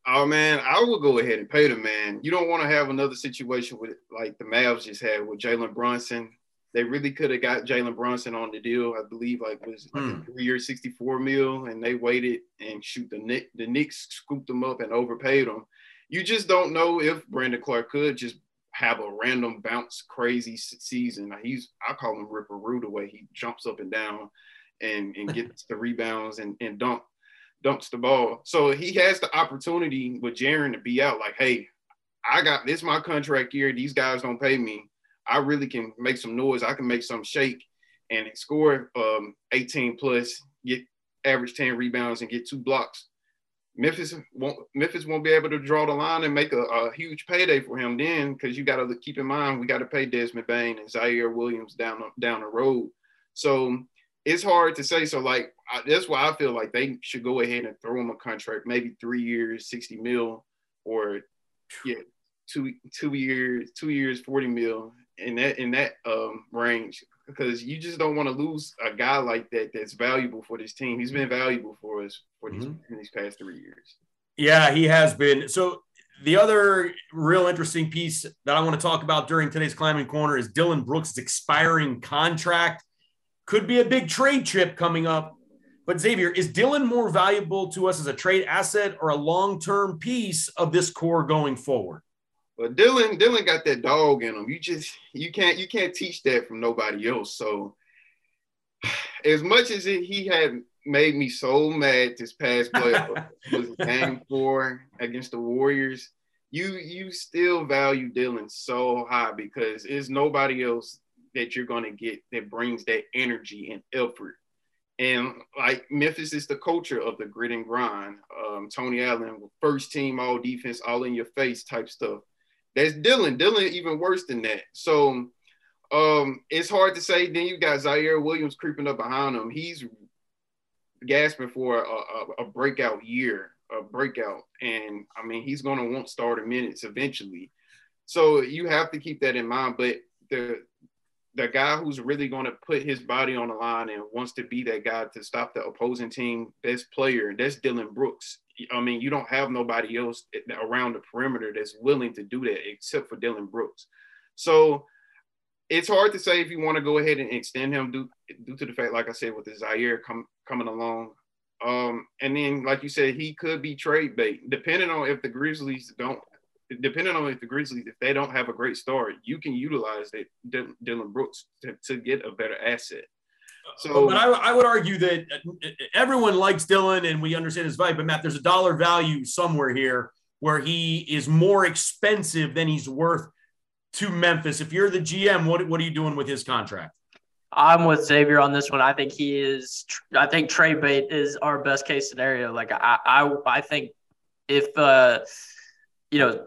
Oh man, I would go ahead and pay the man. You don't want to have another situation with like the Mavs just had with Jalen Brunson. They really could have got Jalen Brunson on the deal. I believe like was like mm. a hmm. three year, sixty four mil, and they waited and shoot the Nick the Knicks scooped them up and overpaid them. You just don't know if Brandon Clarke could just have a random bounce crazy season. He's I call him Ripper Roo the way he jumps up and down and and gets the rebounds and and dunk dumps the ball. So he has the opportunity with Jaren to be out like, hey, I got this my contract year. These guys don't pay me. I really can make some noise. I can make some shake and score um, 18 plus, get average 10 rebounds and get two blocks. Memphis won't Memphis won't be able to draw the line and make a, a huge payday for him then because you got to keep in mind we got to pay Desmond Bane and Ziaire Williams down down the road. So it's hard to say. So like I, that's why I feel like they should go ahead and throw him a contract, maybe three years, sixty mil, or yeah, two two years, two years, forty mil in that in that um, range. Because you just don't want to lose a guy like that that's valuable for this team. He's been valuable for us for these, mm-hmm. these past three years. Yeah, he has been. So the other real interesting piece that I want to talk about during today's Kleiman corner is Dillon Brooks' expiring contract. Could be a big trade chip coming up. But Xavier, is Dillon more valuable to us as a trade asset or a long-term piece of this core going forward? Well, Dillon, Dillon got that dog in him. You just you can't you can't teach that from nobody else. So as much as it, he had made me so mad this past play <laughs> was game four against the Warriors, you you still value Dillon so high because there's nobody else that you're going to get that brings that energy and effort. And like Memphis is the culture of the grit and grind. Um, Tony Allen, first team, all defense, all in your face type stuff. That's Dillon. Dillon even worse than that. So um, it's hard to say. Then you got Ziaire Williams creeping up behind him. He's gasping for a, a, a breakout year, a breakout. And I mean, he's going to want starter minutes eventually. So you have to keep that in mind. But the the guy who's really going to put his body on the line and wants to be that guy to stop the opposing team best player, that's Dillon Brooks. I mean, you don't have nobody else around the perimeter that's willing to do that except for Dillon Brooks. So it's hard to say if you want to go ahead and extend him due, due to the fact, like I said, with the Ziaire com- coming along. Um, and then, like you said, he could be trade bait, depending on if the Grizzlies don't depending on if the Grizzlies, if they don't have a great start, you can utilize that D- Dillon Brooks to, to get a better asset. So, but I, I, would argue that uh, everyone likes Dillon and we understand his value. But Matt, there's a dollar value somewhere here where he is more expensive than he's worth to Memphis. If you're the GM, what, what are you doing with his contract? I'm with Xavier on this one. I think he is. I think Trey Bate is our best case scenario. Like I, I, I think if uh, you know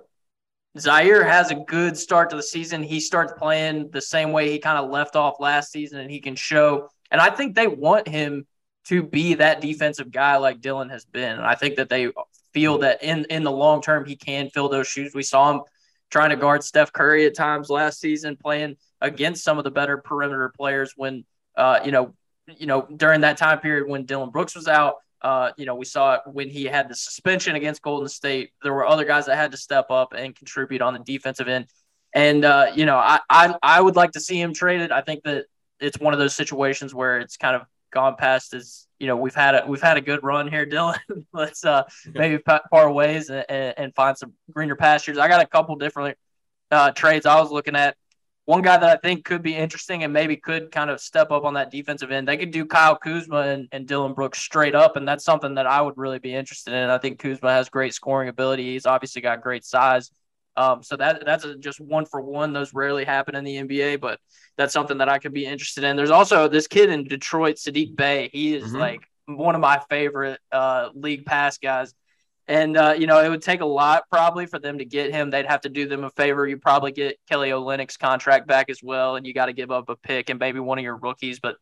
Ziaire has a good start to the season, he starts playing the same way he kind of left off last season, and he can show. And I think they want him to be that defensive guy like Dillon has been. And I think that they feel that in in the long term he can fill those shoes. We saw him trying to guard Steph Curry at times last season, playing against some of the better perimeter players when uh, you know, you know, during that time period when Dillon Brooks was out. Uh, you know, we saw it when he had the suspension against Golden State. There were other guys that had to step up and contribute on the defensive end. And uh, you know, I, I I would like to see him traded. I think that it's one of those situations where it's kind of gone past his. You know, we've had a we've had a good run here, <laughs> Dillon. Let's uh, maybe part ways and, and, find some greener pastures. I got a couple different uh, trades I was looking at. One guy that I think could be interesting and maybe could kind of step up on that defensive end. They could do Kyle Kuzma and, and Dillon Brooks straight up, and that's something that I would really be interested in. I think Kuzma has great scoring ability. He's obviously got great size. Um, so that that's a, just one for one. Those rarely happen in the NBA, but that's something that I could be interested in. There's also this kid in Detroit, Saddiq Bey. He is mm-hmm. like one of my favorite uh, league pass guys. And uh, you know, it would take a lot probably for them to get him. They'd have to do them a favor. You probably get Kelly Olynyk's contract back as well, and you got to give up a pick and maybe one of your rookies. But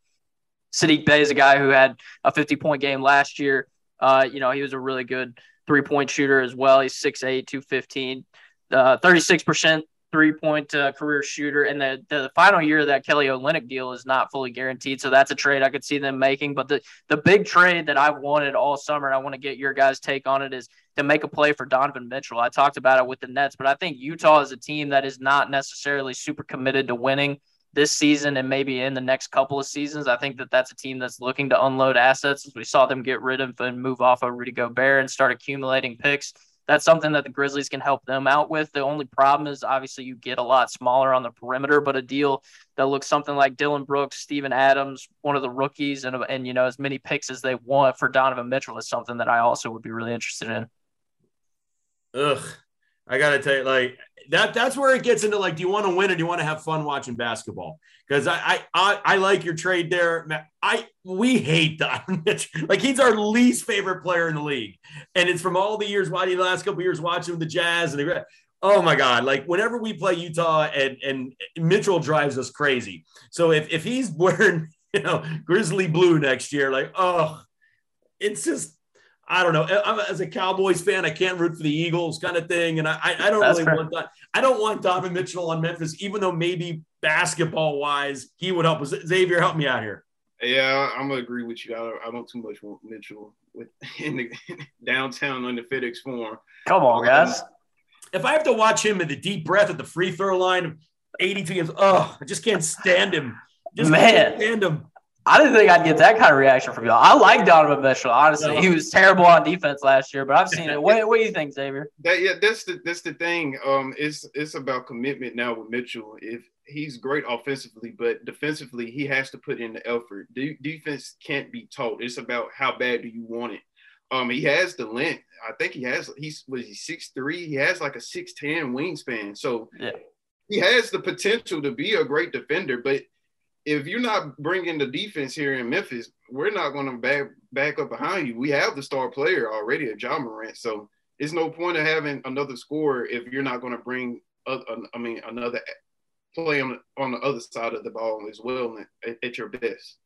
Saddiq Bey is a guy who had a 50 point game last year. Uh, you know, he was a really good three point shooter as well. He's 6'8, 215 uh, 36% three point uh, career shooter. And the, the final year of that Kelly Olynyk deal is not fully guaranteed. So that's a trade I could see them making. But the, the big trade that I've wanted all summer, and I want to get your guys' take on it, is to make a play for Donovan Mitchell. I talked about it with the Nets, but I think Utah is a team that is not necessarily super committed to winning this season and maybe in the next couple of seasons. I think that that's a team that's looking to unload assets. As we saw them get rid of and move off of Rudy Gobert and start accumulating picks that's something that the Grizzlies can help them out with. The only problem is obviously you get a lot smaller on the perimeter, but a deal that looks something like Dillon Brooks, Steven Adams, one of the rookies, and and you know as many picks as they want for Donovan Mitchell is something that I also would be really interested in. Ugh, I gotta tell you, like that that's where it gets into like, do you want to win or do you want to have fun watching basketball? Because I, I, I I like your trade there. I we hate Mitchell. <laughs> Like he's our least favorite player in the league, and it's from all the years watching the last couple years watching the Jazz and the. Oh my God! Like whenever we play Utah and and Mitchell drives us crazy. So if if he's <laughs> wearing you know grizzly blue next year, like oh, it's just I don't know. I'm, as a Cowboys fan, I can't root for the Eagles kind of thing, and I, I don't That's really fair. want that. I don't want Donovan Mitchell on Memphis, even though maybe basketball wise he would help us. Xavier, help me out here. Yeah, I'm gonna agree with you. I don't, I don't too much want Mitchell with <laughs> in the <laughs> downtown on the FedEx Forum. Come on, guys. Um, if I have to watch him in the deep breath at the free throw line, 82 games, oh, I just can't stand him. Just Man. can't stand him. I didn't think I'd get that kind of reaction from y'all. I like Donovan Mitchell. Honestly, no. he was terrible on defense last year, but I've seen it. <laughs> What, what do you think, Xavier? That, yeah, that's the that's the thing. Um, it's it's about commitment now with Mitchell. If he's great offensively, but defensively, he has to put in the effort. De- defense can't be taught. It's about how bad do you want it. Um, he has the length. I think he has. He's was he six three. He has like a six ten wingspan. So yeah. he has the potential to be a great defender, but if you're not bringing the defense here in Memphis, we're not going to back back up behind you. We have the star player already at Ja Morant, so it's no point of having another scorer if you're not going to bring, I mean, another play on the, on the other side of the ball as well at, at your best.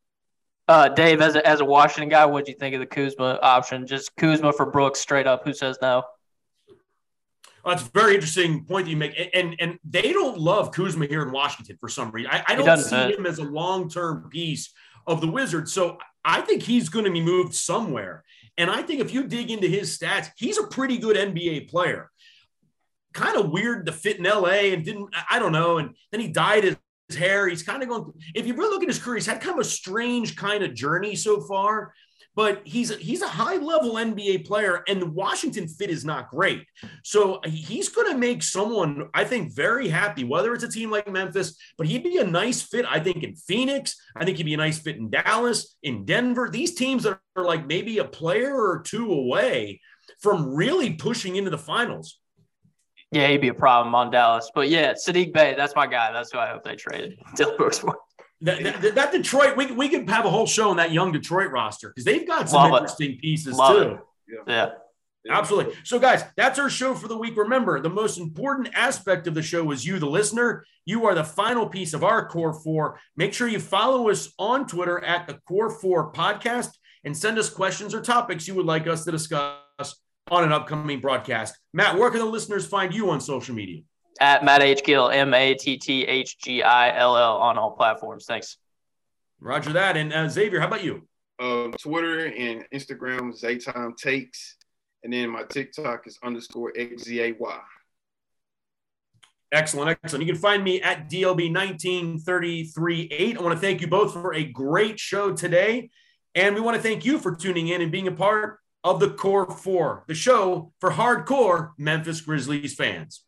Uh, Dave, as a, as a Washington guy, what do you think of the Kuzma option? Just Kuzma for Brooks, straight up. Who says no? Well, that's a very interesting point that you make. And, and, and they don't love Kuzma here in Washington for some reason. I, I don't see him as a long term piece of the Wizards. So I think he's going to be moved somewhere. And I think if you dig into his stats, he's a pretty good NBA player. Kind of weird to fit in LA and didn't, I don't know. And then he dyed his, his hair. He's kind of going, if you really look at his career, he's had kind of a strange kind of journey so far but he's he's a high level NBA player, and the Washington fit is not great. So he's going to make someone I think very happy, whether it's a team like Memphis, but he'd be a nice fit. I think in Phoenix, I think he'd be a nice fit in Dallas, in Denver. These teams are like maybe a player or two away from really pushing into the finals. Yeah, he'd be a problem on Dallas. But yeah, Saddiq Bey, that's my guy. That's who I hope they traded. <laughs> Dillon Brooks for. That, that, that Detroit, we, we could have a whole show on that young Detroit roster because they've got some Love it. interesting pieces Love too. it. Yeah. Absolutely. So, guys, that's our show for the week. Remember, the most important aspect of the show is you, the listener. You are the final piece of our Core Four. Make sure you follow us on Twitter at the Core Four Podcast and send us questions or topics you would like us to discuss on an upcoming broadcast. Matt, where can the listeners find you on social media? At Matt H. Gill, M A T T H G I L L on all platforms. Thanks. Roger that. And uh, Xavier, how about you? Um, Twitter and Instagram, Zaytime Takes. And then my TikTok is underscore XZAY. Excellent, excellent. You can find me at DLB19338. I want to thank you both for a great show today. And we want to thank you for tuning in and being a part of the Core Four, the show for hardcore Memphis Grizzlies fans.